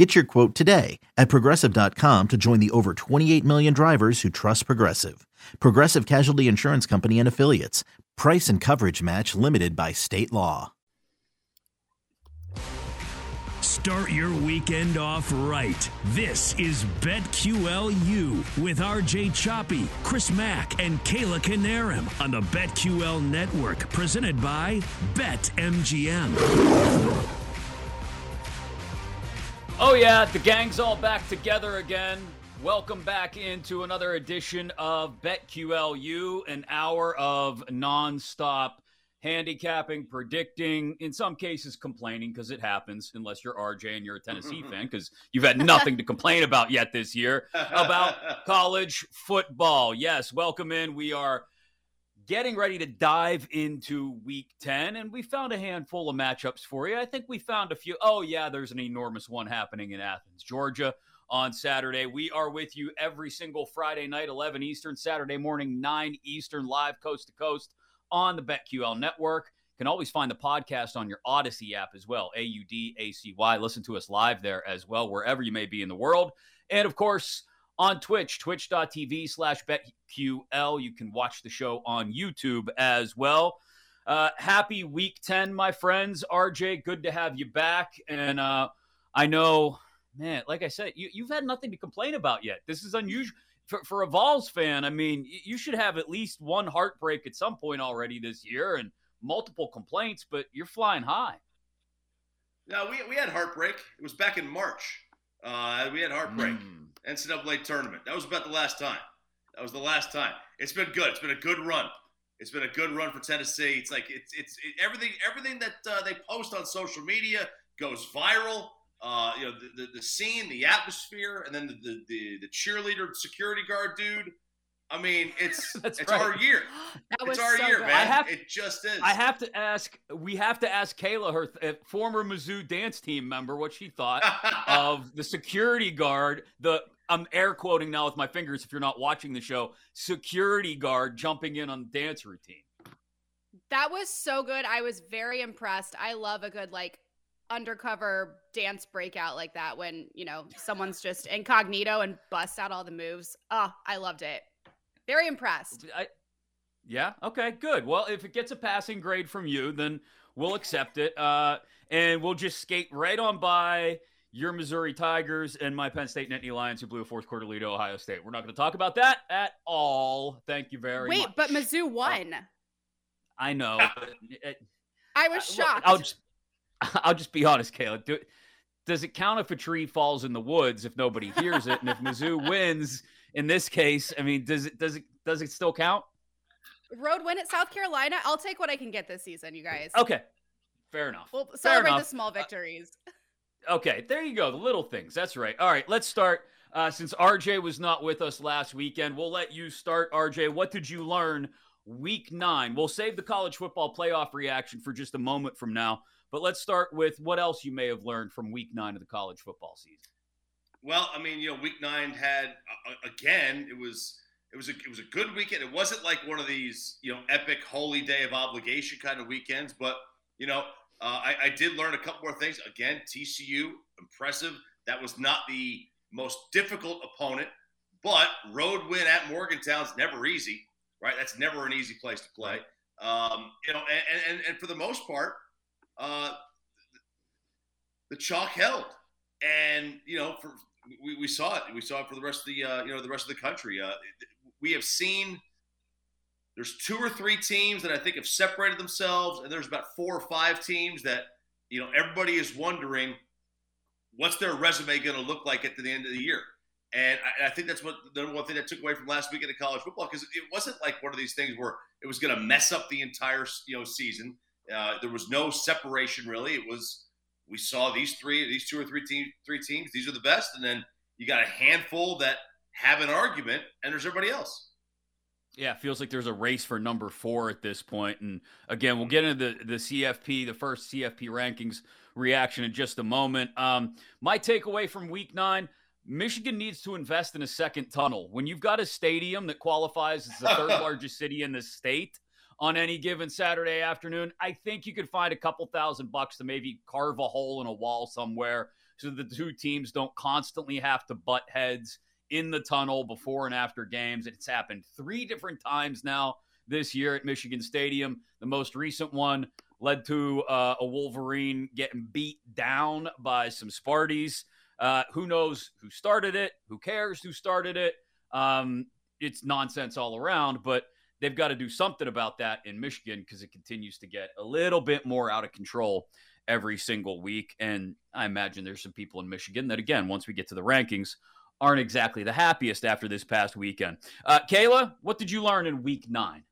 Get your quote today at progressive.com to join the over 28 million drivers who trust Progressive. Progressive Casualty Insurance Company and Affiliates. Price and coverage match limited by state law. Start your weekend off right. This is BetQLU with RJ Choppy, Chris Mack, and Kayla Canarum on the BetQL network, presented by BetMGM. Oh, yeah, the gang's all back together again. Welcome back into another edition of BetQLU, an hour of nonstop handicapping, predicting, in some cases complaining because it happens, unless you're RJ and you're a Tennessee fan, because you've had nothing to complain about yet this year about college football. Yes, welcome in. We are getting ready to dive into week 10 and we found a handful of matchups for you. I think we found a few. Oh yeah there's an enormous one happening in athens georgia on saturday. We are with you every single friday night 11 eastern saturday morning 9 eastern live coast to coast on the betql network. You can always find the podcast on your Audacy app as well a-u-d-a-c-y listen to us live there as well wherever you may be in the world. And of course on Twitch, twitch.tv slash BetQL. You can watch the show on YouTube as well. Uh, happy week 10, my friends. RJ, good to have you back. And uh, I know, man, like I said, you, you've had nothing to complain about yet. This is unusual. For, for a Vols fan, I mean, you should have at least one heartbreak at some point already this year and multiple complaints, but you're flying high. No, we, we had heartbreak. It was back in March. Uh, we had heartbreak. Mm. NCAA tournament. That was about the last time. That was the last time. It's been good. It's been a good run. It's been a good run for Tennessee. It's like it's it's it, everything everything that uh, they post on social media goes viral. Uh, you know the, the, the scene, the atmosphere, and then the, the the, the cheerleader security guard dude. I mean, it's it's right. our year. That it's our so year, good. man. Have, it just is. I have to ask. We have to ask Kayla, her th- uh, former Mizzou dance team member, what she thought of the security guard. The I'm air quoting now with my fingers. If you're not watching the show, security guard jumping in on the dance routine. That was so good. I was very impressed. I love a good like undercover dance breakout like that when you know someone's just incognito and busts out all the moves. Oh, I loved it. Very impressed. I, yeah. Okay. Good. Well, if it gets a passing grade from you, then we'll accept it. Uh, and we'll just skate right on by your Missouri Tigers and my Penn State Nittany Lions, who blew a fourth quarter lead to Ohio State. We're not going to talk about that at all. Thank you very Wait, much. Wait, but Mizzou won. Uh, I know. It, I was uh, shocked. I'll just, I'll just be honest, Caleb. Do, does it count if a tree falls in the woods if nobody hears it? and if Mizzou wins? In this case, I mean, does it does it does it still count? Road win at South Carolina. I'll take what I can get this season, you guys. Okay, fair enough. We'll celebrate the small uh, victories. Uh, okay, there you go. The little things. That's right. All right, let's start. Uh, since RJ was not with us last weekend, we'll let you start. RJ, what did you learn week nine? We'll save the college football playoff reaction for just a moment from now. But let's start with what else you may have learned from week nine of the college football season. Well, I mean, you know, week nine had uh, again. It was it was a it was a good weekend. It wasn't like one of these you know epic holy day of obligation kind of weekends, but you know, uh, I, I did learn a couple more things. Again, TCU impressive. That was not the most difficult opponent, but road win at Morgantown's never easy, right? That's never an easy place to play. Um, you know, and, and and for the most part, uh, the chalk held. And you know, for we, we saw it. We saw it for the rest of the uh, you know the rest of the country. Uh, we have seen there's two or three teams that I think have separated themselves, and there's about four or five teams that you know everybody is wondering what's their resume going to look like at the end of the year. And I, I think that's what the one thing that took away from last weekend of college football because it wasn't like one of these things where it was going to mess up the entire you know season. Uh, there was no separation really. It was we saw these three, these two or three teams, three teams. These are the best, and then you got a handful that have an argument, and there's everybody else. Yeah, it feels like there's a race for number four at this point. And again, we'll get into the, the CFP, the first CFP rankings reaction in just a moment. Um, my takeaway from week nine Michigan needs to invest in a second tunnel. When you've got a stadium that qualifies as the third largest city in the state on any given Saturday afternoon, I think you could find a couple thousand bucks to maybe carve a hole in a wall somewhere so the two teams don't constantly have to butt heads in the tunnel before and after games. It's happened three different times now this year at Michigan Stadium. The most recent one led to uh, a Wolverine getting beat down by some Sparties. Uh, who knows who started it? Who cares who started it? Um, it's nonsense all around, but they've got to do something about that in Michigan because it continues to get a little bit more out of control every single week. And I imagine there's some people in Michigan that, again, once we get to the rankings, aren't exactly the happiest after this past weekend. Uh, Kayla, what did you learn in week nine?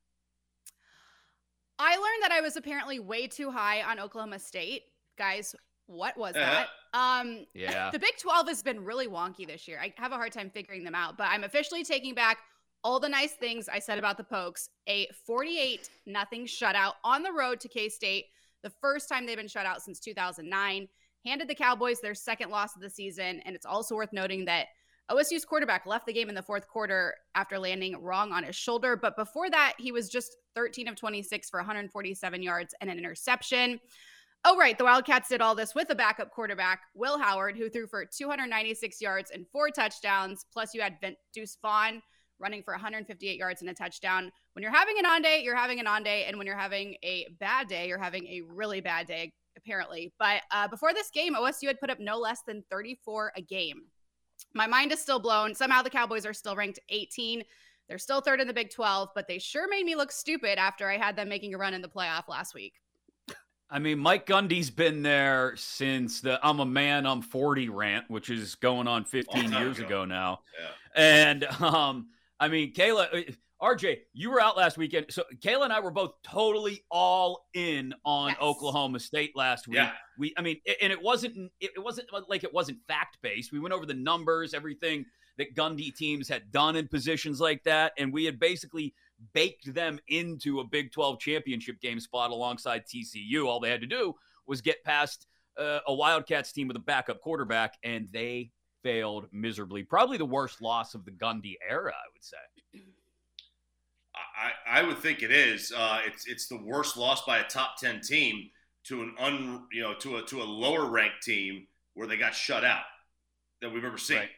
I learned that I was apparently way too high on Oklahoma State. Guys, what was uh-huh. that? Um, yeah. The Big 12 has been really wonky this year. I have a hard time figuring them out, but I'm officially taking back all the nice things I said about the Pokes. A 48 nothing shutout on the road to K State, the first time they've been shut out since 2009. Handed the Cowboys their second loss of the season. And it's also worth noting that OSU's quarterback left the game in the fourth quarter after landing wrong on his shoulder. But before that, he was just 13 of 26 for 147 yards and an interception. Oh, right. The Wildcats did all this with a backup quarterback, Will Howard, who threw for 296 yards and four touchdowns. Plus, you had Deuce Vaughn running for 158 yards and a touchdown. When you're having an on day, you're having an on day. And when you're having a bad day, you're having a really bad day, apparently. But uh, before this game, OSU had put up no less than 34 a game. My mind is still blown. Somehow the Cowboys are still ranked 18. They're still third in the Big 12, but they sure made me look stupid after I had them making a run in the playoff last week. I mean, Mike Gundy's been there since the I'm a man, I'm 40 rant, which is going on 15 years ago. ago. now. Yeah. And um, I mean, Kayla, uh, RJ, you were out last weekend. So Kayla and I were both totally all in on yes. Oklahoma State last week. Yeah. We, I mean, and it wasn't, it wasn't like it wasn't fact based. We went over the numbers, everything that Gundy teams had done in positions like that, and we had basically baked them into a Big 12 championship game spot alongside TCU. All they had to do was get past uh, a Wildcats team with a backup quarterback, and they failed miserably. Probably the worst loss of the Gundy era, I would say. I, I would think it is. Uh, it's it's the worst loss by a top ten team to an un you know to a to a lower ranked team where they got shut out that we've ever seen. Right.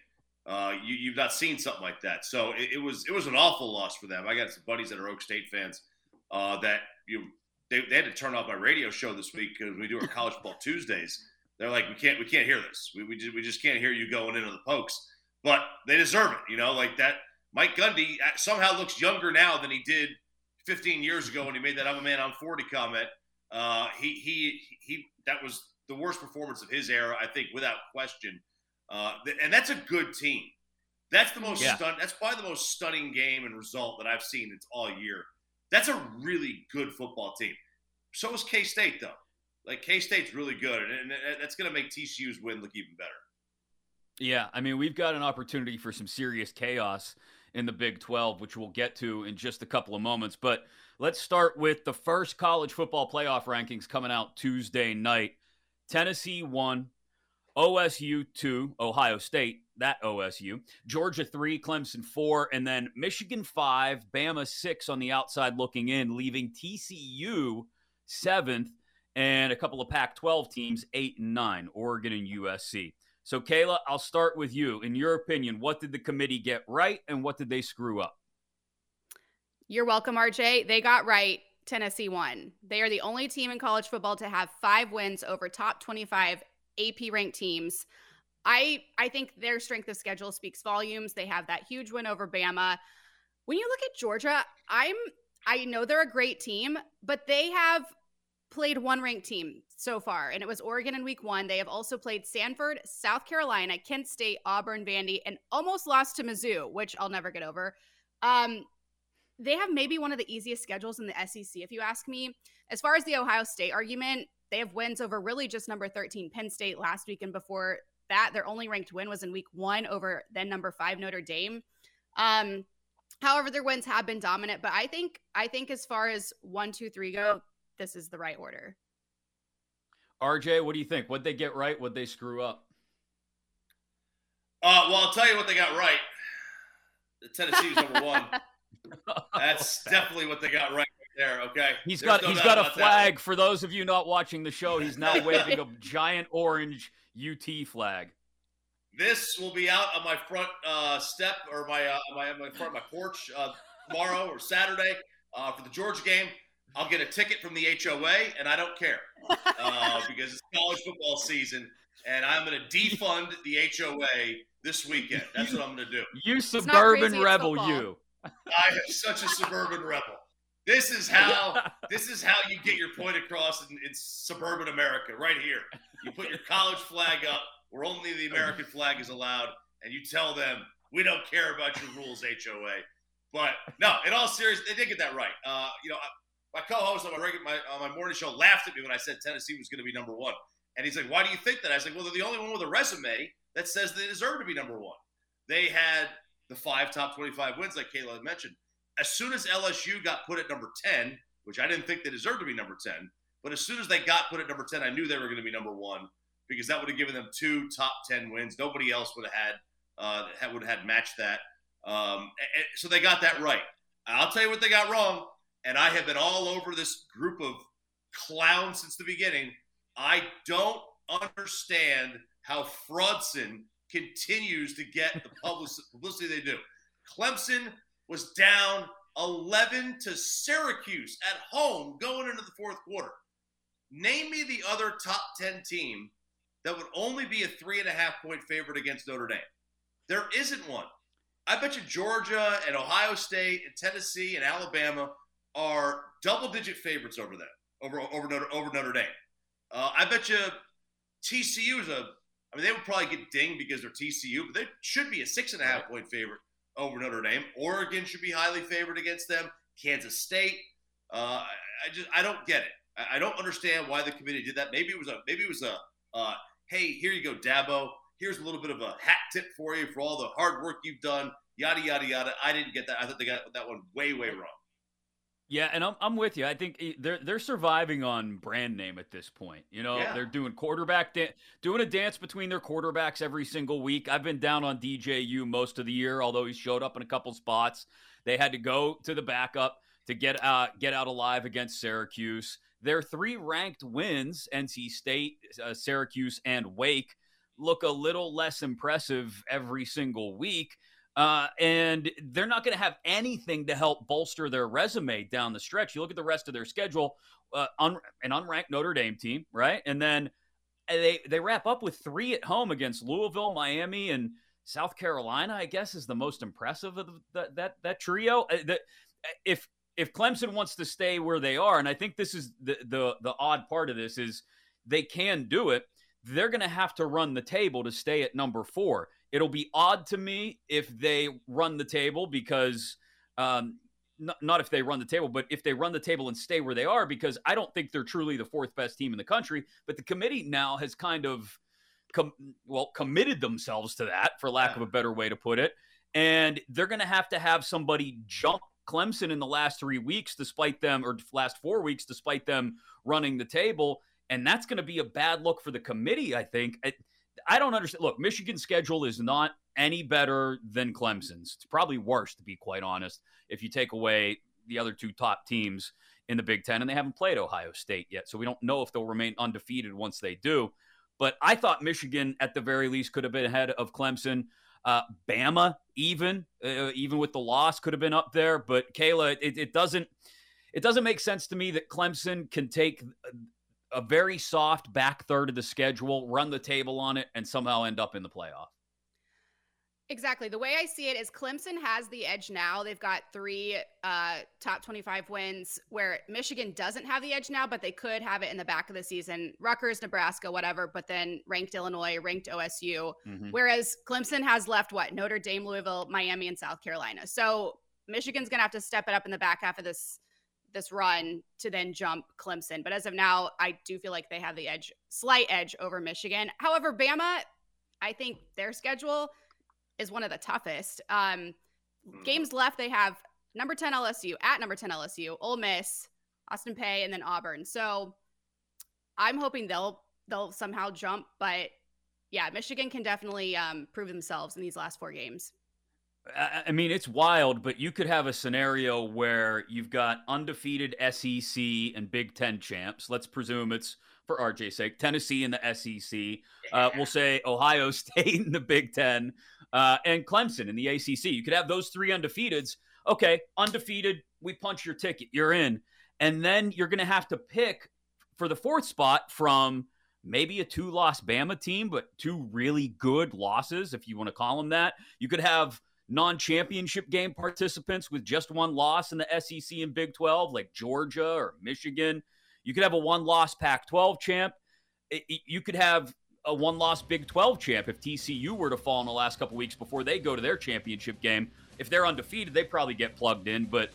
Uh, you, have not seen something like that. So it, it, was it was an awful loss for them. I got some buddies that are Oak State fans uh, that you they, they had to turn off my radio show this week because we do our college football Tuesdays. They're like, we can't we can't hear this. We we just, we just can't hear you going into the pokes. But they deserve it, you know, like that. Mike Gundy uh, somehow looks younger now than he did 15 years ago when he made that "I'm a man, I'm 40" comment. Uh, he he he. That was the worst performance of his era, I think, without question. Uh, and that's a good team. That's the most yeah. stun. That's probably the most stunning game and result that I've seen it's all year. That's a really good football team. So is K State though. Like K State's really good, and that's going to make TCU's win look even better. Yeah, I mean we've got an opportunity for some serious chaos in the Big 12, which we'll get to in just a couple of moments. But let's start with the first college football playoff rankings coming out Tuesday night. Tennessee one, OSU 2, Ohio State, that OSU, Georgia 3, Clemson 4, and then Michigan 5, Bama 6 on the outside looking in, leaving TCU 7th, and a couple of Pac 12 teams 8 and 9, Oregon and USC. So, Kayla, I'll start with you. In your opinion, what did the committee get right and what did they screw up? You're welcome, RJ. They got right. Tennessee won. They are the only team in college football to have five wins over top 25 AP ranked teams. I I think their strength of schedule speaks volumes. They have that huge win over Bama. When you look at Georgia, I'm I know they're a great team, but they have played one ranked team so far, and it was Oregon in week one. They have also played Samford, South Carolina, Kent State, Auburn, Vandy, and almost lost to Mizzou, which I'll never get over. Um, they have maybe one of the easiest schedules in the SEC, if you ask me. As far as the Ohio State argument, they have wins over really just number 13 Penn State last week. And before that, their only ranked win was in week one over then number five Notre Dame. Um, However, their wins have been dominant, but I think I think as far as one, two, three go, this is the right order. RJ, what do you think? What'd they get right? What'd they screw up? Uh, well, I'll tell you what they got right. Tennessee was number one. That's definitely what they got right there. Okay. He's There's got no he's got a flag for those of you not watching the show. He's now waving a giant orange UT flag. This will be out on my front uh, step or my uh, my my front my porch uh, tomorrow or Saturday uh, for the Georgia game. I'll get a ticket from the HOA, and I don't care uh, because it's college football season, and I'm going to defund the HOA this weekend. That's what I'm going to do. You suburban crazy, rebel, you. I am such a suburban rebel. This is how this is how you get your point across in, in suburban America, right here. You put your college flag up where only the American flag is allowed, and you tell them we don't care about your rules, HOA. But no, in all seriousness, they did get that right. Uh, you know, my co-host on my regular my, on my morning show laughed at me when I said Tennessee was going to be number one, and he's like, "Why do you think that?" I was like, "Well, they're the only one with a resume that says they deserve to be number one. They had the five top 25 wins, like Kayla mentioned. As soon as LSU got put at number 10, which I didn't think they deserved to be number 10, but as soon as they got put at number 10, I knew they were going to be number one because that would have given them two top 10 wins. Nobody else would have had uh, would have had matched that. Um, so they got that right. I'll tell you what they got wrong, and I have been all over this group of clowns since the beginning. I don't understand how Fraudson continues to get the publicity they do. Clemson was down 11 to Syracuse at home going into the fourth quarter. Name me the other top 10 team that would only be a three and a half point favorite against Notre Dame. There isn't one. I bet you Georgia and Ohio State and Tennessee and Alabama are double digit favorites over them, over, over, Notre, over Notre Dame. Uh, I bet you TCU is a I mean, they would probably get dinged because they're TCU, but they should be a six and a half point favorite over Notre Dame. Oregon should be highly favored against them. Kansas State. Uh, I just I don't get it. I, I, don't understand why the committee did that. Maybe it was a maybe it was a uh, hey here you go Dabo. Here's a little bit of a hat tip for you for all the hard work you've done. Yada yada yada. I didn't get that. I thought they got that one way way wrong. Yeah, and I'm, I'm with you. I think eh, they're they're surviving on brand name at this point. You know, yeah. they're doing quarterback da- doing a dance between their quarterbacks every single week. I've been down on DJU most of the year, although he showed up in a couple spots. They had to go to the backup to get uh, get out alive against Syracuse. Their three ranked wins, NC State, uh, Syracuse, and Wake, look a little less impressive every single week. Uh, and they're not going to have anything to help bolster their resume down the stretch. You look at the rest of their schedule, uh, un- an unranked Notre Dame team, right? And then they they wrap up with three at home against Louisville, Miami, and South Carolina. I guess is the most impressive of the, that that trio. Uh, that if if Clemson wants to stay where they are, and I think this is the the the odd part of this is they can do it. They're going to have to run the table to stay at number four It'll be odd to me if they run the table because, um, not, not if they run the table, but if they run the table and stay where they are, because I don't think they're truly the fourth best team in the country. But the committee now has kind of, com- well, committed themselves to that, for lack of a better way to put it. And they're going to have to have somebody jump Clemson in the last three weeks, despite them, or last four weeks, despite them running the table. And that's going to be a bad look for the committee, I think. I don't understand. Look, Michigan's schedule is not any better than Clemson's. It's probably worse, to be quite honest, if you take away the other two top teams in the Big Ten, and they haven't played Ohio State yet. So we don't know if they'll remain undefeated once they do. But I thought Michigan, at the very least, could have been ahead of Clemson. Uh, Bama, even uh, even with the loss, could have been up there. But Kayla, it, it doesn't it doesn't make sense to me that Clemson can take a very soft back third of the schedule, run the table on it, and somehow end up in the playoff. Exactly. The way I see it is Clemson has the edge now. They've got three uh, top 25 wins where Michigan doesn't have the edge now, but they could have it in the back of the season. Rutgers, Nebraska, whatever, but then ranked Illinois, ranked OSU. Mm-hmm. Whereas Clemson has left what? Notre Dame, Louisville, Miami, and South Carolina. So Michigan's going to have to step it up in the back half of this this run to then jump Clemson. But as of now, I do feel like they have the edge, slight edge over Michigan. However, Bama, I think their schedule is one of the toughest. Um, mm. games left, they have number 10 LSU at number 10 LSU, Ole Miss, Austin Peay, and then Auburn. So I'm hoping they'll they'll somehow jump, but yeah, Michigan can definitely um, prove themselves in these last four games. I mean, it's wild, but you could have a scenario where you've got undefeated SEC and Big Ten champs. Let's presume it's for RJ's sake, Tennessee in the SEC. Uh, we'll say Ohio State in the Big Ten, uh, and Clemson in the ACC. You could have those three undefeateds. Okay, undefeated, we punch your ticket, you're in, and then you're going to have to pick for the fourth spot from maybe a two loss Bama team, but two really good losses, if you want to call them that. You could have non championship game participants with just one loss in the SEC and Big 12, like Georgia or Michigan. You could have a one loss Pac 12 champ. You could have a one loss Big 12 champ if TCU were to fall in the last couple weeks before they go to their championship game. If they're undefeated, they probably get plugged in. But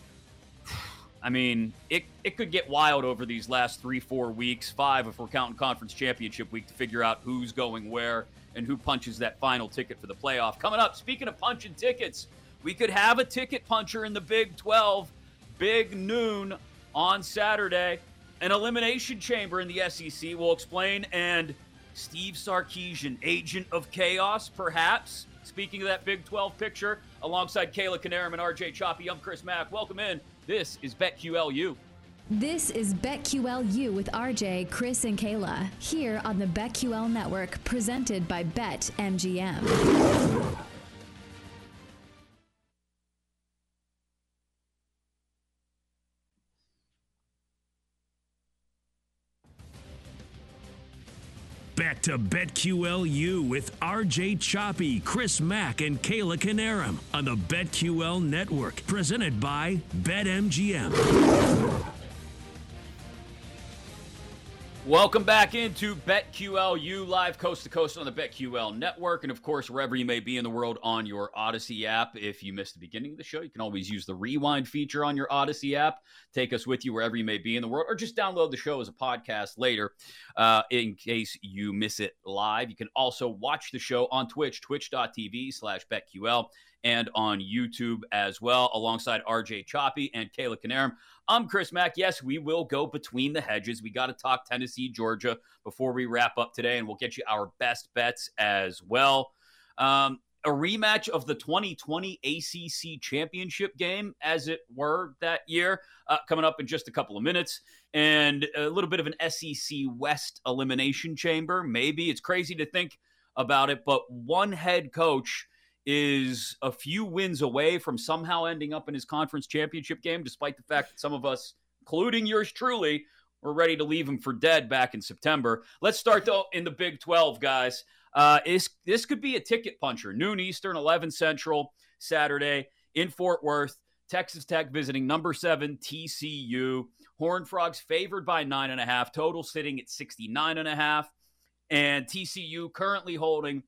I mean, it, it could get wild over these last three, four weeks, five if we're counting conference championship week to figure out who's going where and who punches that final ticket for the playoff. Coming up, speaking of punching tickets, we could have a ticket puncher in the Big 12, big noon on Saturday. An elimination chamber in the SEC will explain, and Steve Sarkisian, agent of chaos, perhaps. Speaking of that Big 12 picture, alongside Kayla Canarum and RJ Choppy, I'm Chris Mack. Welcome in this is BetQLU. This is BetQLU with RJ, Chris, and Kayla here on the BetQL network presented by BetMGM. Back to BetQLU with RJ Choppy, Chris Mack, and Kayla Canarum on the BetQL network, presented by BetMGM. Welcome back into BetQLU live coast to coast on the BetQL network. And of course, wherever you may be in the world on your Audacy app. If you missed the beginning of the show, you can always use the rewind feature on your Audacy app. Take us with you wherever you may be in the world, or just download the show as a podcast later uh, in case you miss it live. You can also watch the show on Twitch, twitch.tv slash BetQL and on YouTube as well, alongside RJ Choppy and Kayla Canarum. I'm Chris Mack. Yes, we will go between the hedges. We got to talk Tennessee, Georgia before we wrap up today, and we'll get you our best bets as well. Um, a rematch of the 2020 ACC championship game, as it were, that year, uh, coming up in just a couple of minutes, and a little bit of an SEC West elimination chamber. Maybe it's crazy to think about it, but one head coach is a few wins away from somehow ending up in his conference championship game, despite the fact that some of us, including yours truly, were ready to leave him for dead back in September. Let's start though in the Big 12, guys. Uh, is, this could be a ticket puncher. Noon Eastern, 11 Central, Saturday in Fort Worth. Texas Tech visiting number seven TCU. Horned Frogs favored by nine and a half. Total sitting at 69 and a half. And TCU currently holding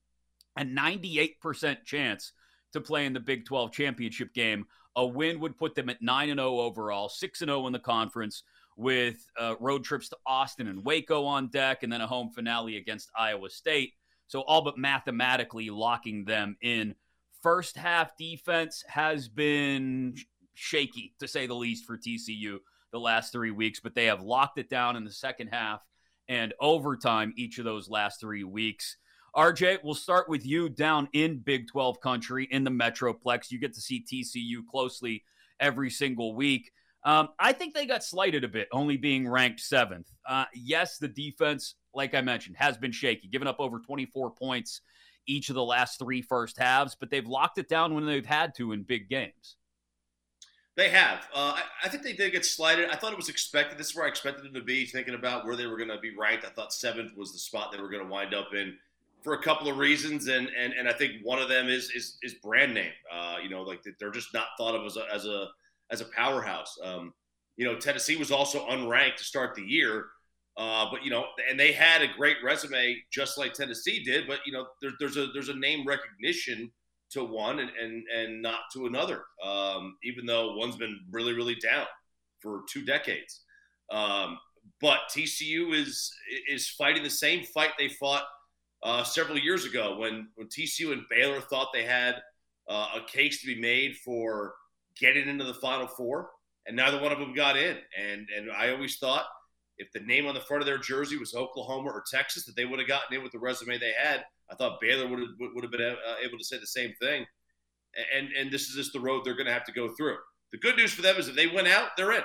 a 98% chance to play in the Big 12 championship game. A win would put them at 9 0 overall, 6 0 in the conference, with uh, road trips to Austin and Waco on deck, and then a home finale against Iowa State. So, all but mathematically locking them in. First half defense has been shaky, to say the least, for TCU the last three weeks, but they have locked it down in the second half and overtime each of those last three weeks. RJ, we'll start with you down in Big 12 country in the Metroplex. You get to see TCU closely every single week. Um, I think they got slighted a bit, only being ranked seventh. Uh, yes, the defense, like I mentioned, has been shaky, giving up over 24 points each of the last three first halves, but they've locked it down when they've had to in big games. They have. Uh, I, I, think they did get slighted. I thought it was expected. This is where I expected them to be, thinking about where they were going to be ranked. I thought seventh was the spot they were going to wind up in for a couple of reasons, and and and I think one of them is is, is brand name. Uh, you know, like they're just not thought of as a as a as a powerhouse. Um, you know, Tennessee was also unranked to start the year, uh, but you know, and they had a great resume just like Tennessee did. But you know, there, there's a there's a name recognition to one and and, and not to another. Um, even though one's been really really down for two decades. Um, but TCU is is fighting the same fight they fought uh, several years ago when, when TCU and Baylor thought they had uh, a case to be made for getting into the Final Four, and neither one of them got in. And and I always thought if the name on the front of their jersey was Oklahoma or Texas, that they would have gotten in with the resume they had. I thought Baylor would have would have been uh, able to say the same thing. And and this is just the road they're going to have to go through. The good news for them is if they win out, they're in.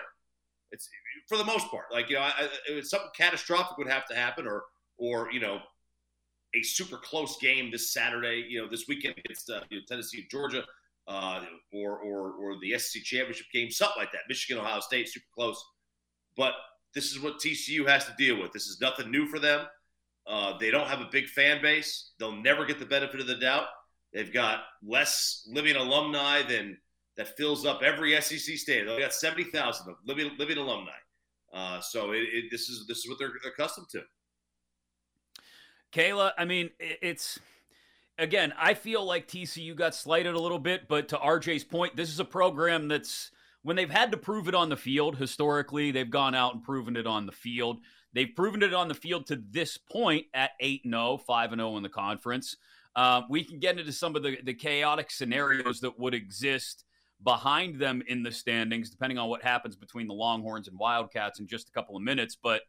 It's for the most part. Like you know, I, if something catastrophic would have to happen, or or you know, a super close game this Saturday, you know, this weekend against uh, you know, Tennessee Georgia, uh, or or or the SEC championship game, something like that. Michigan, Ohio State, super close. But this is what TCU has to deal with. This is nothing new for them. Uh, they don't have a big fan base. They'll never get the benefit of the doubt. They've got less living alumni than that fills up every SEC stadium. They've got seventy thousand living living alumni. Uh, so it, it, this is this is what they're accustomed to. Kayla, I mean, it's again, I feel like TCU got slighted a little bit, but to RJ's point, this is a program that's when they've had to prove it on the field historically, they've gone out and proven it on the field. They've proven it on the field to this point at 8 0, 5 0 in the conference. Uh, we can get into some of the, the chaotic scenarios that would exist behind them in the standings, depending on what happens between the Longhorns and Wildcats in just a couple of minutes. But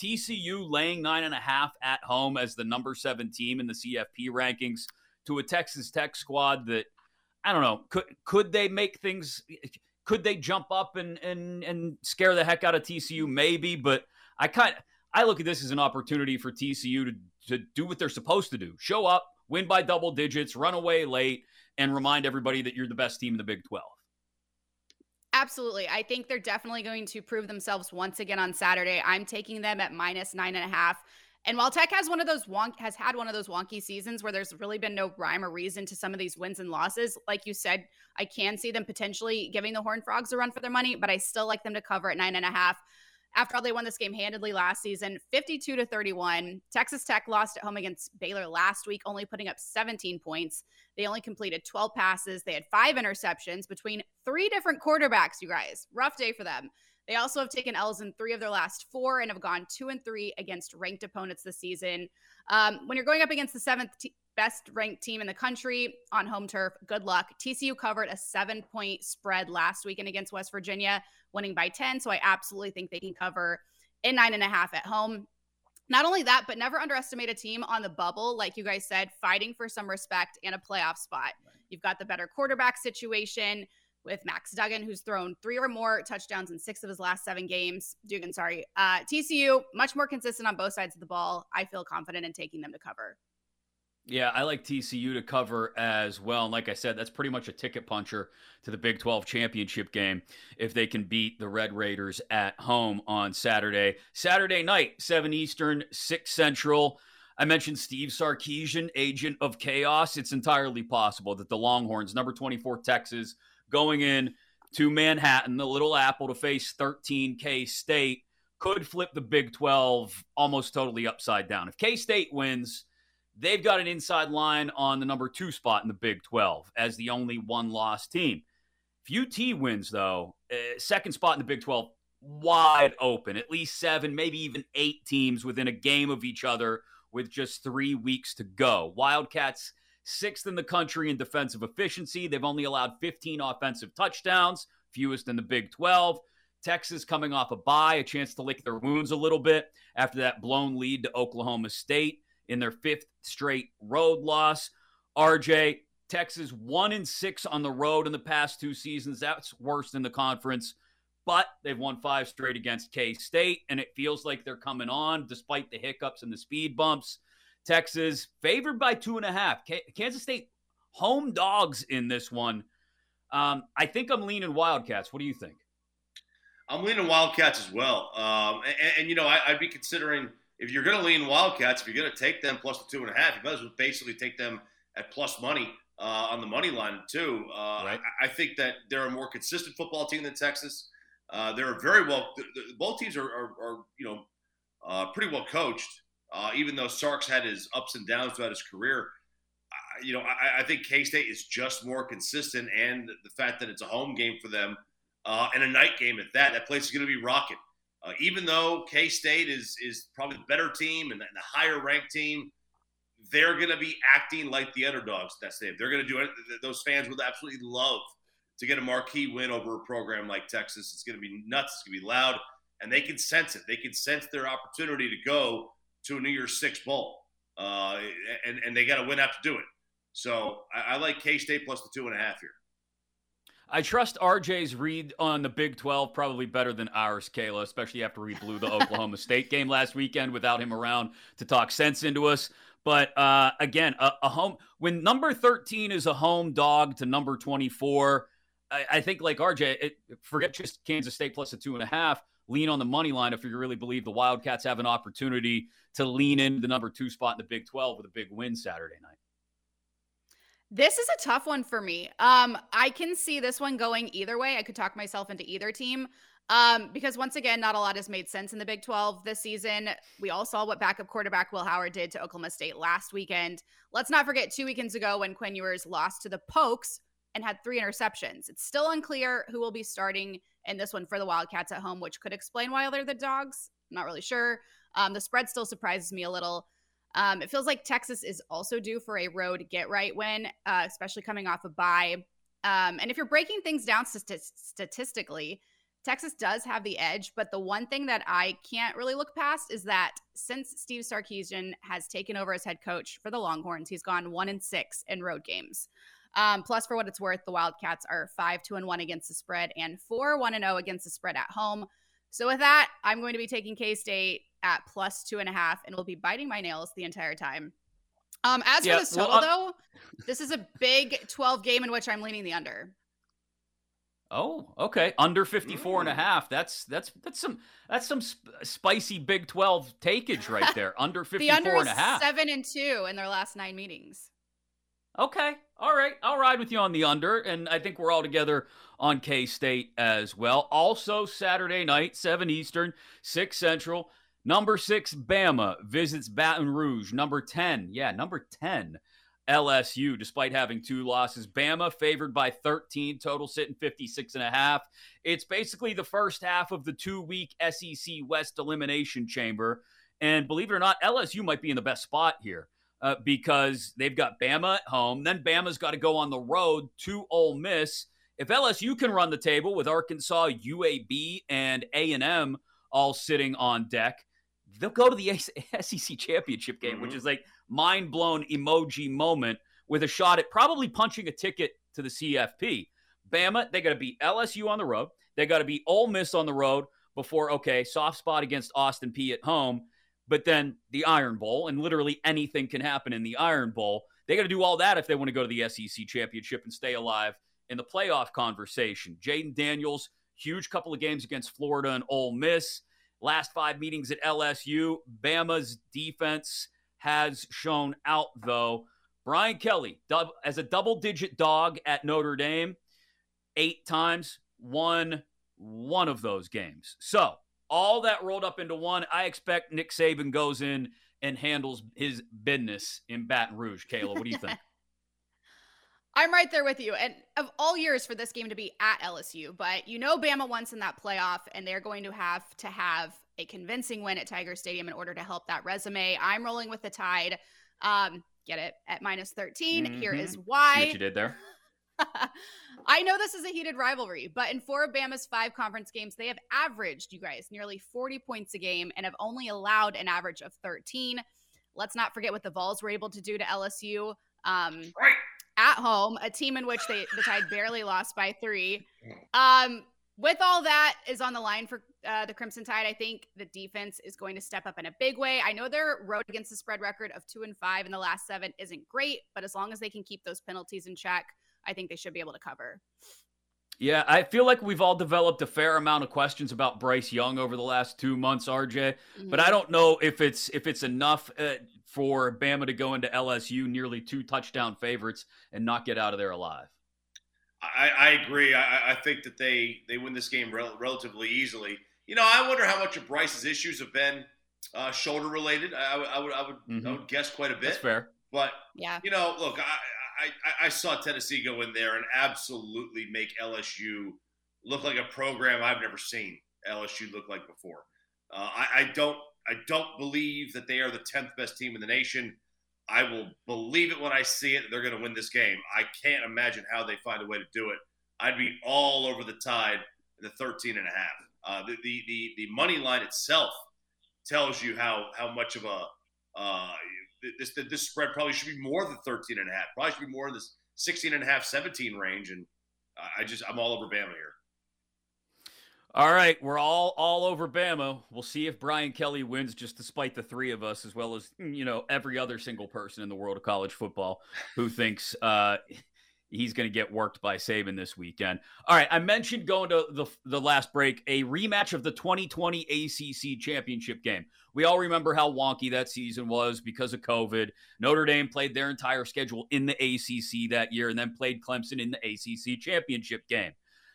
TCU laying nine and a half at home as the number seven team in the CFP rankings to a Texas Tech squad that I don't know could could they make things could they jump up and and and scare the heck out of TCU maybe but I kind I look at this as an opportunity for TCU to to do what they're supposed to do show up win by double digits run away late and remind everybody that you're the best team in the Big 12 Absolutely. I think they're definitely going to prove themselves once again on Saturday. I'm taking them at minus nine and a half. And while Tech has one of those wonk has had one of those wonky seasons where there's really been no rhyme or reason to some of these wins and losses, like you said, I can see them potentially giving the Horn Frogs a run for their money, but I still like them to cover at nine and a half after all they won this game handedly last season 52 to 31 texas tech lost at home against baylor last week only putting up 17 points. They only completed 12 passes. They had five interceptions between three different quarterbacks you guys. Rough day for them they also have taken L's in three of their last four and have gone two and three against ranked opponents this season. Um, when you're going up against the seventh best ranked team in the country on home turf, good luck. TCU covered a seven point spread last weekend against West Virginia, winning by 10. So I absolutely think they can cover in nine and a half at home. Not only that, but never underestimate a team on the bubble, like you guys said, fighting for some respect and a playoff spot. You've got the better quarterback situation with Max Duggan, who's thrown three or more touchdowns in six of his last seven games. Dugan, sorry. Uh, TCU, much more consistent on both sides of the ball. I feel confident in taking them to cover. Yeah, I like TCU to cover as well. And like I said, that's pretty much a ticket puncher to the Big 12 championship game if they can beat the Red Raiders at home on Saturday. Saturday night, 7 Eastern, 6 Central. I mentioned Steve Sarkisian, agent of chaos. It's entirely possible that the Longhorns, number 24 Texas, going in to Manhattan, the Little Apple, to face 13 K State could flip the Big 12 almost totally upside down. If K State wins, they've got an inside line on the number two spot in the Big 12 as the only one loss team. If UT wins, though, uh, second spot in the Big 12, wide open. At least seven, maybe even eight teams within a game of each other with just three weeks to go. Wildcats sixth in the country in defensive efficiency. They've only allowed 15 offensive touchdowns, fewest in the Big 12. Texas coming off a bye, a chance to lick their wounds a little bit after that blown lead to Oklahoma State in their fifth straight road loss. RJ, Texas one and six on the road in the past two seasons. That's worst in the conference, but they've won five straight against K State, and it feels like they're coming on despite the hiccups and the speed bumps. Texas favored by two and a half. Kansas State home dogs in this one. Um, I think I'm leaning Wildcats. What do you think? I'm leaning Wildcats as well. Um, and, and, you know, I, would be considering if you're going to lean Wildcats, if you're going to take them plus the two and a half, you might as well basically take them at plus money uh, on the money line too. Uh, right. I, I, think that they're a more consistent football team than Texas. Uh, they're very well. Both teams are, are, are you know, uh, pretty well coached. Uh, even though Sark's had his ups and downs throughout his career, uh, you know, I, I think K State is just more consistent, and the fact that it's a home game for them uh, and a night game at that, that place is going to be rocking. Uh, even though K State is is probably the better team and the, higher ranked team, they're going to be acting like the underdogs that stadium. They're going to do it. Those fans would absolutely love to get a marquee win over a program like Texas. It's going to be nuts. It's going to be loud, and they can sense it. They can sense their opportunity to go to a New Year's Six bowl, uh, and and they got to win out to do it. So I, I like K State plus the two and a half here. I trust RJ's read on the Big 12 probably better than ours, Kayla, especially after we blew the Oklahoma State game last weekend without him around to talk sense into us. But uh, again, a, a, home when number 13 is a home dog to number 24, I, I think like RJ, it, forget just Kansas State plus a two and a half. Lean on the money line if you really believe the Wildcats have an opportunity to lean in the number two spot in the Big 12 with a big win Saturday night. This is a tough one for me. Um, I can see this one going either way. I could talk myself into either team. Um, because once again, not a lot has made sense in the Big 12 this season. We all saw what backup quarterback Will Howard did to Oklahoma State last weekend. Let's not forget two weekends ago when Quinn Ewers lost to the Pokes and had three interceptions. It's still unclear who will be starting in this one for the Wildcats at home, which could explain why they're the dogs. I'm not really sure. Um, the spread still surprises me a little. Um, it feels like Texas is also due for a road get right win, uh, especially coming off a bye. Um, and if you're breaking things down st- statistically, Texas does have the edge. But the one thing that I can't really look past is that since Steve Sarkisian has taken over as head coach for the Longhorns, he's gone one and six in road games. Um, plus, for what it's worth, the Wildcats are five two and one against the spread and four one and zero oh against the spread at home. So with that, I'm going to be taking K State at plus two and a half and will be biting my nails the entire time. Um, as yeah, for the total, well, uh, though, this is a big 12 game in which I'm leaning the under. Oh, okay. Under 54 and a half. That's that's that's some that's some sp- spicy Big 12 takeage right there. Under 54 the under and a half. 7 and 2 in their last 9 meetings. Okay. All right. I'll ride with you on the under and I think we're all together on K-State as well. Also Saturday night, 7 Eastern, 6 Central. Number 6 Bama visits Baton Rouge. Number 10. Yeah, number 10 LSU, despite having two losses. Bama favored by 13, total sitting 56 and a half. It's basically the first half of the two week SEC West elimination chamber. And believe it or not, LSU might be in the best spot here uh, because they've got Bama at home. Then Bama's got to go on the road to Ole Miss. If LSU can run the table with Arkansas, UAB, and A&M all sitting on deck, they'll go to the SEC championship game, mm-hmm. which is like mind blown emoji moment with a shot at probably punching a ticket to the CFP. Bama, they got to beat LSU on the road. They got to beat Ole Miss on the road before, okay, soft spot against Austin Peay at home, but then the Iron Bowl, and literally anything can happen in the Iron Bowl. They got to do all that if they want to go to the SEC championship and stay alive in the playoff conversation. Jayden Daniels, huge couple of games against Florida and Ole Miss. Last five meetings at LSU, Bama's defense has shown out, though. Brian Kelly, as a double digit dog at Notre Dame, eight times, won one of those games. So, all that rolled up into one. I expect Nick Saban goes in and handles his business in Baton Rouge. Kayla, what do you think? I'm right there with you. And of all years for this game to be at LSU, but you know Bama once in that playoff, and they're going to have to have a convincing win at Tiger Stadium in order to help that resume. I'm rolling with the tide. Um, get it at minus 13. Mm-hmm. Here is why. You did there. I know this is a heated rivalry, but in four of Bama's five conference games, they have averaged, you guys, nearly 40 points a game and have only allowed an average of 13. Let's not forget what the Vols were able to do to LSU. Um, right. At home, a team in which they the Tide barely lost by three. Um, with all that is on the line for uh, the Crimson Tide, I think the defense is going to step up in a big way. I know their road against the spread record of two and five in the last seven isn't great, but as long as they can keep those penalties in check, I think they should be able to cover. Yeah, I feel like we've all developed a fair amount of questions about Bryce Young over the last two months, RJ. Mm-hmm. But I don't know if it's if it's enough uh, for Bama to go into LSU nearly two touchdown favorites and not get out of there alive. I, I agree. I, I, think that they they win this game rel- relatively easily. You know, I wonder how much of Bryce's issues have been uh, shoulder related. I, I, would I would mm-hmm. I would guess quite a bit. That's fair. But yeah, you know, look, I, I I saw Tennessee go in there and absolutely make LSU look like a program I've never seen LSU look like before. Uh, I, I don't I don't believe that they are the tenth best team in the nation. I will believe it when I see it. They're going to win this game. I can't imagine how they find a way to do it. I'd be all over the tide, in the 13 and a half. Uh, the, the, the, the money line itself tells you how, how much of a, uh, this, this spread probably should be more than 13 and a half. Probably should be more in this 16 and a half, 17 range. And I just, I'm all over Bama here. All right, we're all all over Bama. We'll see if Brian Kelly wins, just despite the three of us, as well as you know every other single person in the world of college football who thinks uh, he's going to get worked by Saban this weekend. All right, I mentioned going to the the last break a rematch of the 2020 ACC championship game. We all remember how wonky that season was because of COVID. Notre Dame played their entire schedule in the ACC that year, and then played Clemson in the ACC championship game.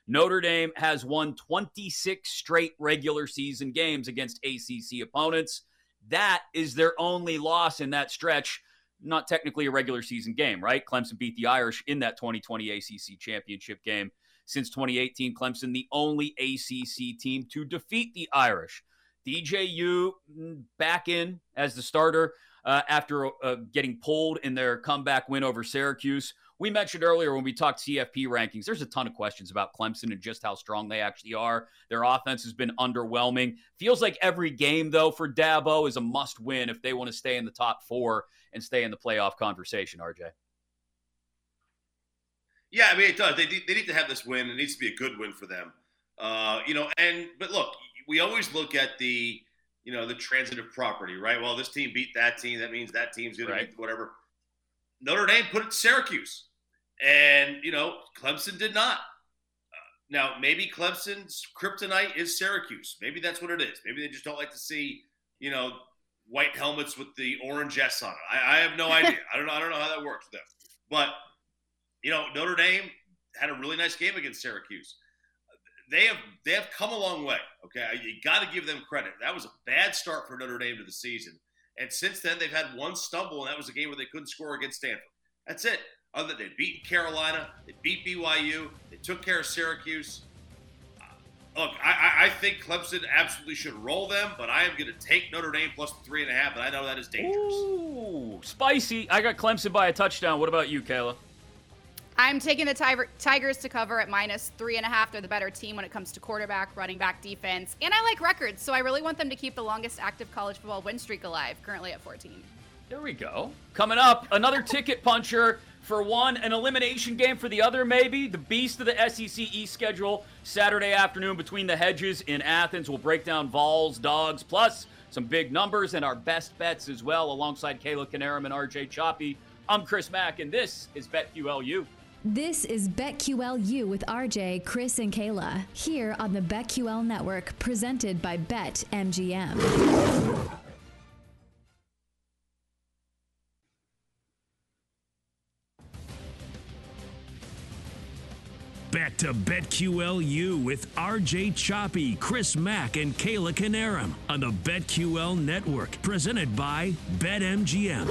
Notre Dame has won 26 straight regular season games against ACC opponents. That is their only loss in that stretch. Not technically a regular season game, right? Clemson beat the Irish in that 2020 ACC championship game. Since 2018, Clemson, the only ACC team to defeat the Irish. DJU mm, back in as the starter uh, after uh, getting pulled in their comeback win over Syracuse. We mentioned earlier when we talked CFP rankings, there's a ton of questions about Clemson and just how strong they actually are. Their offense has been underwhelming. Feels like every game, though, for Dabo is a must win if they want to stay in the top four and stay in the playoff conversation, RJ. Yeah, I mean, it does. They, they need to have this win. It needs to be a good win for them. Uh, you know, and, but look, we always look at the, you know, the transitive property, right? Well, this team beat that team. That means that team's going right. to beat whatever. Notre Dame put it Syracuse. And, you know, Clemson did not. Uh, now, maybe Clemson's kryptonite is Syracuse. Maybe that's what it is. Maybe they just don't like to see, you know, white helmets with the orange S on it. I, I have no idea. I don't know. I don't know how that works with them. But, you know, Notre Dame had a really nice game against Syracuse. They have they have come a long way. Okay, you got to give them credit. That was a bad start for Notre Dame to the season, and since then they've had one stumble, and that was a game where they couldn't score against Stanford. That's it. Other than they beat Carolina, they beat BYU, they took care of Syracuse. Uh, look, I, I, think Clemson absolutely should roll them, but I am going to take Notre Dame plus the three and a half, and I know that is dangerous. Ooh, spicy. I got Clemson by a touchdown. What about you, Kayla? I'm taking the tiger, Tigers to cover at minus three and a half. They're the better team when it comes to quarterback, running back, defense, and I like records, so I really want them to keep the longest active college football win streak alive, currently at 14. There we go. Coming up, another ticket puncher for one, an elimination game for the other, maybe. The beast of the SEC East schedule Saturday afternoon between the hedges in Athens. We'll break down Vols, dogs, plus some big numbers and our best bets as well, alongside Kayla Canarum and RJ Choppy. I'm Chris Mack, and this is BetQLU. This is BetQLU with RJ, Chris, and Kayla here on the BetQL Network, presented by BetMGM. Back to BetQLU with RJ Choppy, Chris Mack, and Kayla Canarum on the BetQL Network, presented by BetMGM.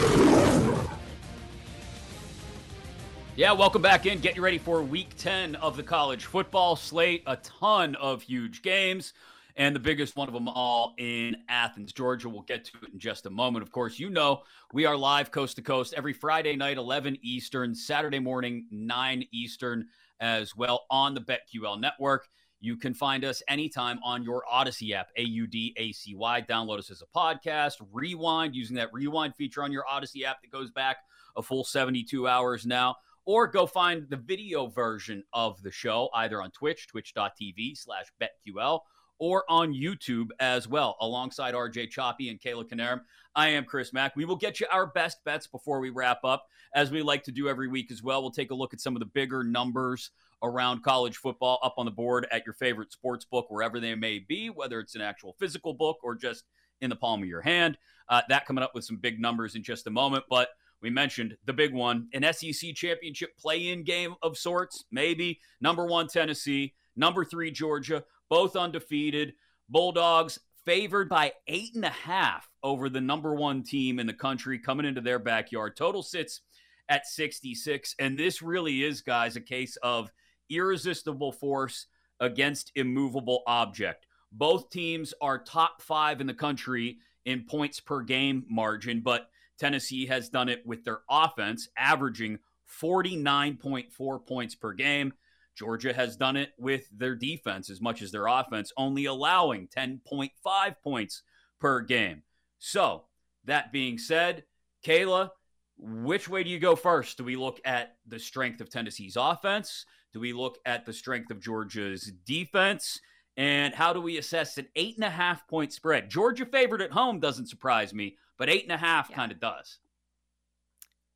Yeah, welcome back in. Get you ready for week 10 of the college football slate. A ton of huge games, and the biggest one of them all in Athens, Georgia. We'll get to it in just a moment. Of course, you know we are live coast to coast every Friday night, 11 Eastern, Saturday morning, 9 Eastern as well on the BetQL network. You can find us anytime on your Audacy app, A U D A C Y. Download us as a podcast, rewind using that rewind feature on your Audacy app that goes back a full 72 hours now. Or go find the video version of the show either on Twitch, twitch.tv slash BetQL, or on YouTube as well, alongside RJ Choppy and Kayla Canarum. I am Chris Mack. We will get you our best bets before we wrap up as we like to do every week as well. We'll take a look at some of the bigger numbers around college football up on the board at your favorite sports book, wherever they may be, whether it's an actual physical book or just in the palm of your hand. Uh, that coming up with some big numbers in just a moment. But we mentioned the big one an SEC championship play in game of sorts, maybe. Number one, Tennessee. Number three, Georgia. Both undefeated. Bulldogs favored by eight and a half over the number one team in the country coming into their backyard. Total sits at 66. And this really is, guys, a case of irresistible force against immovable object. Both teams are top five in the country in points per game margin, but Tennessee has done it with their offense, averaging 49.4 points per game. Georgia has done it with their defense as much as their offense, only allowing 10.5 points per game. So, that being said, Kayla, which way do you go first? Do we look at the strength of Tennessee's offense? Do we look at the strength of Georgia's defense? And how do we assess an eight and a half point spread? Georgia favored at home doesn't surprise me, but eight and a half yeah. kind of does.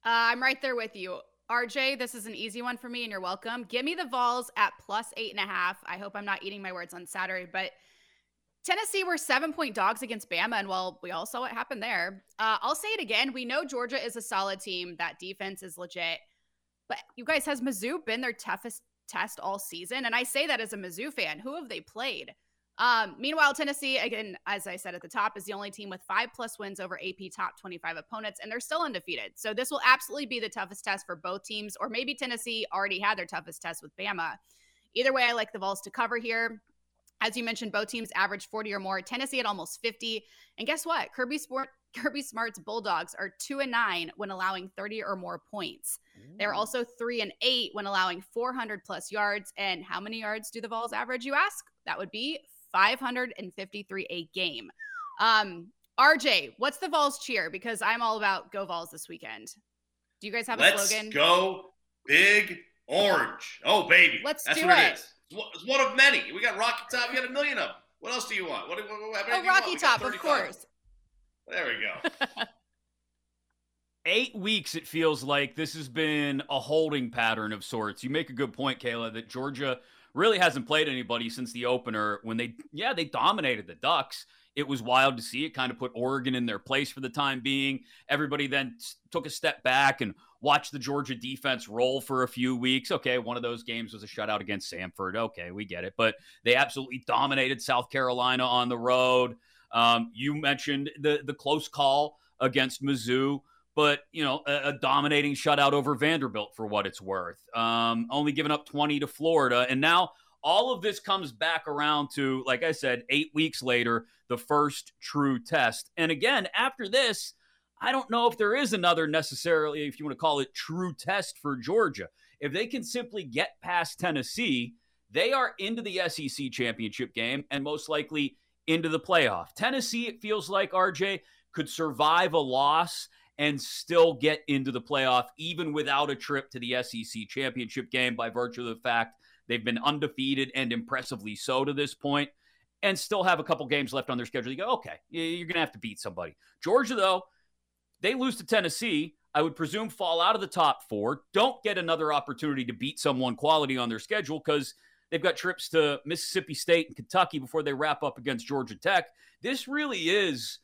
Uh, I'm right there with you. RJ, this is an easy one for me, and you're welcome. Give me the Vols at plus eight and a half. I hope I'm not eating my words on Saturday, but Tennessee were seven point dogs against Bama, and well, we all saw what happened there. Uh, I'll say it again. We know Georgia is a solid team. That defense is legit. But you guys, has Mizzou been their toughest test all season? And I say that as a Mizzou fan. Who have they played? Um, meanwhile, Tennessee, again, as I said at the top, is the only team with five plus wins over AP top 25 opponents, and they're still undefeated. So this will absolutely be the toughest test for both teams, or maybe Tennessee already had their toughest test with Bama. Either way, I like the Vols to cover here. As you mentioned, both teams average 40 or more. Tennessee at almost 50. And guess what? Kirby Sport Kirby Smart's Bulldogs are 2 and 9 when allowing 30 or more points. Ooh. They're also 3 and 8 when allowing 400 plus yards. And how many yards do the Vols average, you ask? That would be 553 a game. Um, RJ, what's the Vols cheer? Because I'm all about go Vols this weekend. Do you guys have Let's a slogan? Go big orange. Oh baby, let's That's do what it. it is. It's one of many. We got Rocky Top. We got a million of them. What else do you want? What? what, what oh, Rocky Top, of course. There we go. Eight weeks, it feels like this has been a holding pattern of sorts. You make a good point, Kayla, that Georgia really hasn't played anybody since the opener when they, yeah, they dominated the Ducks. It was wild to see. It kind of put Oregon in their place for the time being. Everybody then took a step back and watched the Georgia defense roll for a few weeks. Okay, one of those games was a shutout against Samford. Okay, we get it. But they absolutely dominated South Carolina on the road. Um, you mentioned the the close call against Mizzou but you know a, a, dominating shutout over Vanderbilt for what it's worth. Um, only giving up 20 to Florida, and now all of this comes back around to, like I said, eight weeks later, the first true test. And again, after this, I don't know if there is another necessarily, if you want to call it true test for Georgia. If they can simply get past Tennessee, they are into the SEC championship game and most likely into the playoff. Tennessee, it feels like RJ could survive a loss and still get into the playoff, even without a trip to the SEC championship game, by virtue of the fact they've been undefeated and impressively so to this point, and still have a couple games left on their schedule. You go, okay, you're going to have to beat somebody. Georgia, though, they lose to Tennessee. I would presume fall out of the top four, don't get another opportunity to beat someone quality on their schedule because they've got trips to Mississippi State and Kentucky before they wrap up against Georgia Tech. This really is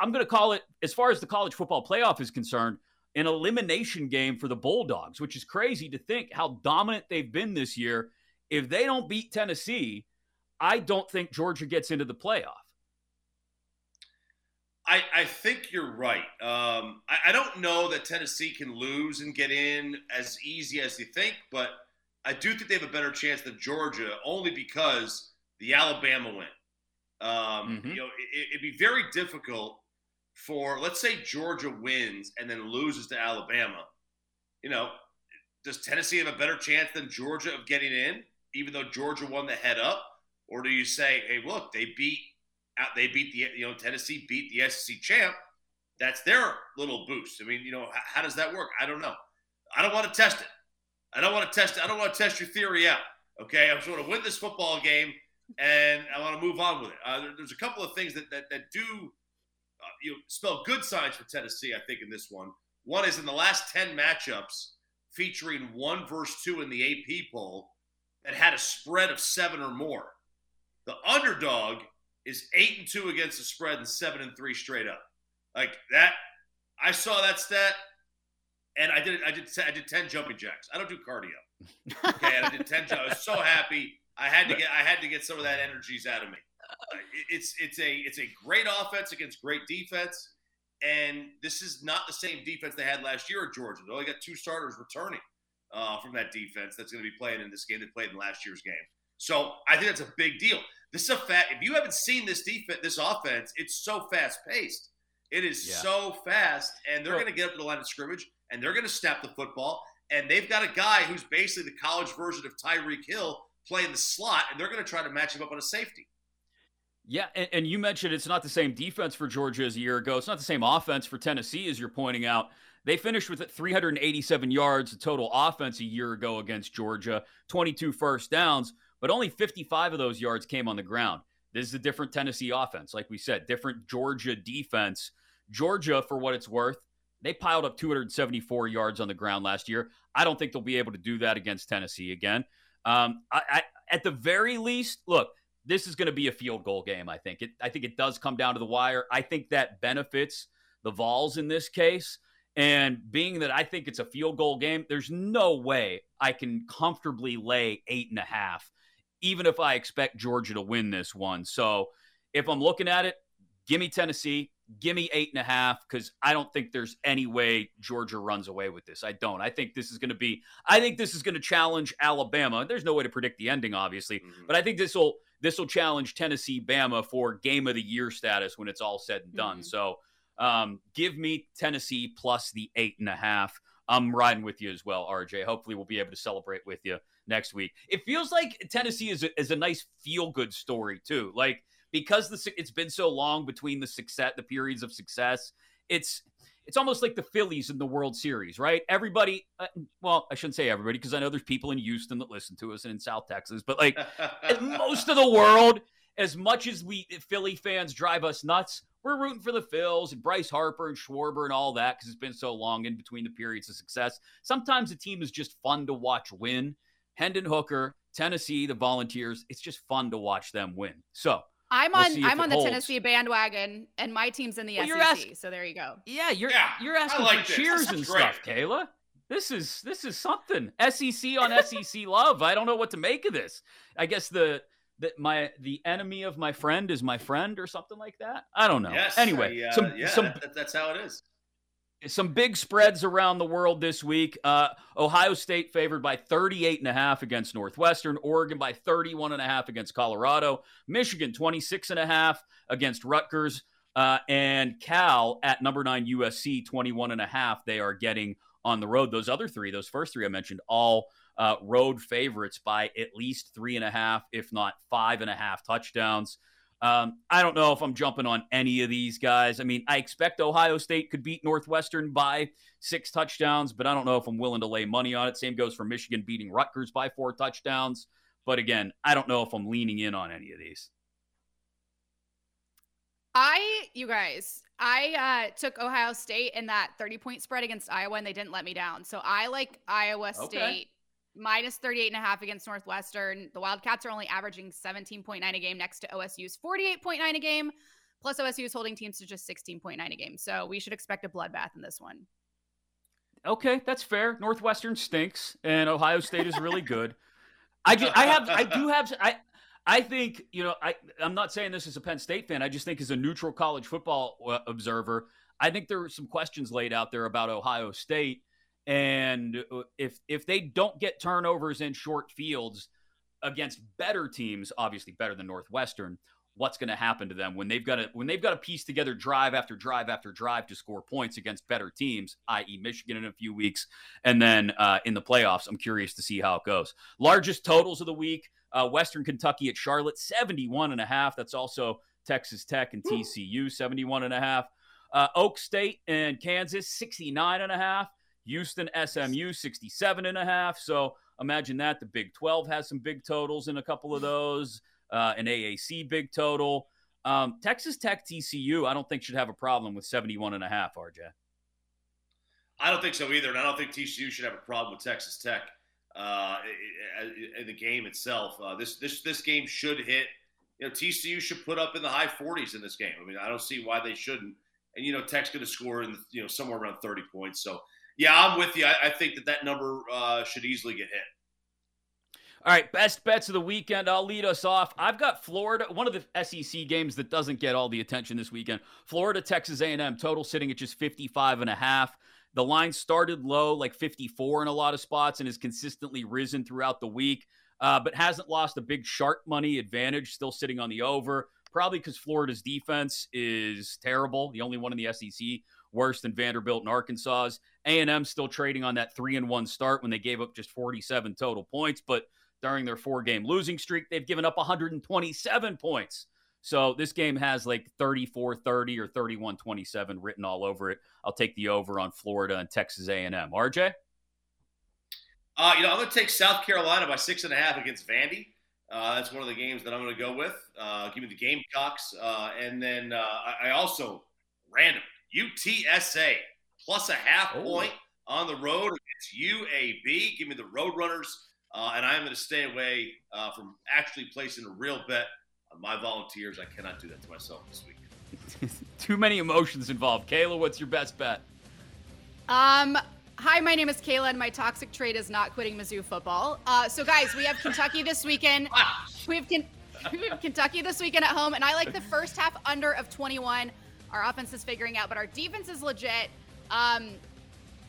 I'm going to call it, as far as the college football playoff is concerned, an elimination game for the Bulldogs, which is crazy to think how dominant they've been this year. If they don't beat Tennessee, I don't think Georgia gets into the playoff. I, I think you're right. Um, I, I don't know that Tennessee can lose and get in as easy as you think, but I do think they have a better chance than Georgia only because the Alabama win. Um, mm-hmm. You know, it, it'd be very difficult for, let's say, Georgia wins and then loses to Alabama. You know, does Tennessee have a better chance than Georgia of getting in, even though Georgia won the head up? Or do you say, hey, look, they beat they beat the you know Tennessee beat the SEC champ. That's their little boost. I mean, you know, how, how does that work? I don't know. I don't want to test it. I don't want to test it. I don't want to test your theory out. Okay, I'm just going to win this football game and I want to move on with it. Uh, there, there's a couple of things that that, that do uh, you know, spell good signs for Tennessee. I think in this one, one is in the last ten matchups featuring one versus two in the AP poll that had a spread of seven or more. The underdog is eight and two against the spread and seven and three straight up. Like that, I saw that stat, and I did I did I did ten jumping jacks. I don't do cardio. Okay, I did ten. I was so happy I had to get I had to get some of that energies out of me. It's it's a it's a great offense against great defense, and this is not the same defense they had last year at Georgia. They only got two starters returning uh, from that defense that's going to be playing in this game. They played in last year's game, so I think that's a big deal. This is a fat. If you haven't seen this defense, this offense, it's so fast paced. It is Yeah. so fast, and they're going to get up to the line of scrimmage, and they're going to snap the football, and they've got a guy who's basically the college version of Tyreek Hill playing the slot, and they're going to try to match him up on a safety. Yeah, and, and you mentioned it's not the same defense for Georgia as a year ago. It's not the same offense for Tennessee, as you're pointing out. They finished with 387 yards of total offense a year ago against Georgia, 22 first downs, but only 55 of those yards came on the ground. This is a different Tennessee offense, like we said, different Georgia defense. Georgia, for what it's worth, they piled up 274 yards on the ground last year. I don't think they'll be able to do that against Tennessee again. Um, I, I, at the very least, look, this is going to be a field goal game. I think it. I think it does come down to the wire. I think that benefits the Vols in this case. And being that I think it's a field goal game, there's no way I can comfortably lay eight and a half, even if I expect Georgia to win this one. So if I'm looking at it, give me Tennessee, give me eight and a half, because I don't think there's any way Georgia runs away with this. I don't. I think this is going to be. I think this is going to challenge Alabama. There's no way to predict the ending, obviously, Mhm. but I think this will this will challenge Tennessee Bama for game of the year status when it's all said and done. Mhm. So um, give me Tennessee plus the eight and a half. I'm riding with you as well, RJ. Hopefully, we'll be able to celebrate with you next week. It feels like Tennessee is a, is a nice feel good story too. Like because the, it's been so long between the success, the periods of success. It's it's almost like the Phillies in the World Series, right? Everybody, uh, well, I shouldn't say everybody because I know there's people in Houston that listen to us and in South Texas, but like most of the world, as much as we Philly fans drive us nuts, we're rooting for the Phils and Bryce Harper and Schwarber and all that because it's been so long in between the periods of success. Sometimes a team is just fun to watch win. Hendon Hooker, Tennessee, the Volunteers, it's just fun to watch them win. So, I'm We'll on I'm on the holds. Tennessee bandwagon, and my team's in the Well, SEC. you're so there you go. yeah, you're Yeah, you're asking like for this. cheers and is stuff. Kayla. This is this is something. SEC on SEC love. I don't know what to make of this. I guess the that my the enemy of my friend is my friend or something like that. I don't know. Yes. anyway, I, uh, some yeah, some that- that's how it is. Some big spreads around the world this week. Uh, Ohio State favored by 38 and a half against Northwestern, Oregon by 31 and a half against Colorado, Michigan 26 and a half against Rutgers, uh, and Cal at number 9 USC 21 and a half they are getting on the road. Those other three, those first three I mentioned, all uh, road favorites by at least three and a half, if not five and a half touchdowns. Um, I don't know if I'm jumping on any of these guys. I mean, I expect Ohio State could beat Northwestern by six touchdowns, but I don't know if I'm willing to lay money on it. Same goes for Michigan beating Rutgers by four touchdowns. But again, I don't know if I'm leaning in on any of these. I, you guys, I uh, took Ohio State in that 30 point spread against Iowa and they didn't let me down. So I like Iowa Okay. State minus 38 and a half against Northwestern. The Wildcats are only averaging 17.9 a game next to OSU's 48.9 a game. Plus OSU is holding teams to just 16.9 a game. So we should expect a bloodbath in this one. Okay, that's fair. Northwestern stinks, and Ohio State is really good. I just, I have, I do have, I, I think, you know, I, I'm not saying this as a Penn State fan. I just think as a neutral college football uh, observer, I think there are some questions laid out there about Ohio State, and uh, if if they don't get turnovers in short fields against better teams, obviously better than Northwestern, what's going to happen to them when they've got to when they've got to piece together drive after drive after drive to score points against better teams, i.e., Michigan in a few weeks, and then uh, in the playoffs. I'm curious to see how it goes. Largest totals of the week: uh, Western Kentucky at Charlotte, 71 and a half. That's also Texas Tech and TCU, 71 and a half. Uh, Oak State and Kansas, 69 and a half. Houston, SMU, 67 and a half. So imagine that. The Big 12 has some big totals in a couple of those uh, an AAC big total. Um, Texas Tech TCU, I don't think should have a problem with 71 and a half, RJ. I don't think so either, and I don't think TCU should have a problem with Texas Tech uh, in the game itself. Uh, this this this game should hit. You know, TCU should put up in the high 40s in this game. I mean, I don't see why they shouldn't. And you know, Tech's going to score in you know somewhere around 30 points. So yeah, I'm with you. I, I think that that number uh, should easily get hit. All right, best bets of the weekend. I'll lead us off. I've got Florida, one of the SEC games that doesn't get all the attention this weekend. Florida, Texas A&M, total sitting at just 55 and a half. The line started low, like 54 in a lot of spots, and has consistently risen throughout the week, uh, but hasn't lost a big sharp money advantage. Still sitting on the over. probably because Florida's defense is terrible, the only one in the SEC worse than Vanderbilt and Arkansas's. A&M still trading on that three and one start when they gave up just 47 total points, but during their four game losing streak, they've given up 127 points. So this game has like 34 30 or 31 27 written all over it. I'll take the over on Florida and Texas A&M. RJ? Uh, you know, I'm going to take South Carolina by six and a half against Vandy. Uh, that's one of the games that I'm going to go with. Uh, give me the Gamecocks. Uh, and then uh, I, I, also, random, UTSA plus a half oh. point on the road against UAB. Give me the Roadrunners. Uh, and I'm going to stay away uh, from actually placing a real bet on my volunteers. I cannot do that to myself this week. Too many emotions involved. Kayla, what's your best bet? Um, Hi, my name is Kayla, and my toxic trait is not quitting Mizzou football. Uh, so, guys, we have Kentucky this weekend. We have, we have Kentucky this weekend at home, and I like the first half under of 21. Our offense is figuring out, but our defense is legit. Um,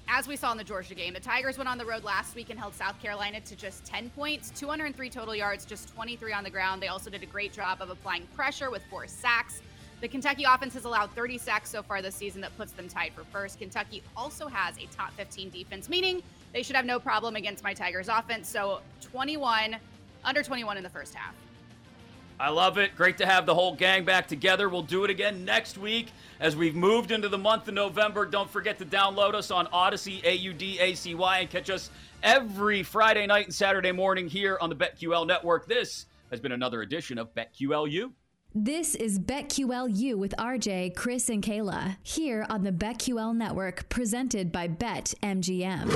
as we saw in the Georgia game, the Tigers went on the road last week and held South Carolina to just 10 points, 203 total yards, just 23 on the ground. They also did a great job of applying pressure with four sacks. The Kentucky offense has allowed 30 sacks so far this season that puts them tied for first. Kentucky also has a top 15 defense, meaning they should have no problem against my Tigers offense. So 21, under 21 in the first half. I love it. Great to have the whole gang back together. We'll do it again next week as we've moved into the month of November. Don't forget to download us on Audacy, A U D A C Y, and catch us every Friday night and Saturday morning here on the BetQL network. This has been another edition of BetQLU. This is BetQLU with RJ, Chris, and Kayla here on the BetQL network presented by BetMGM.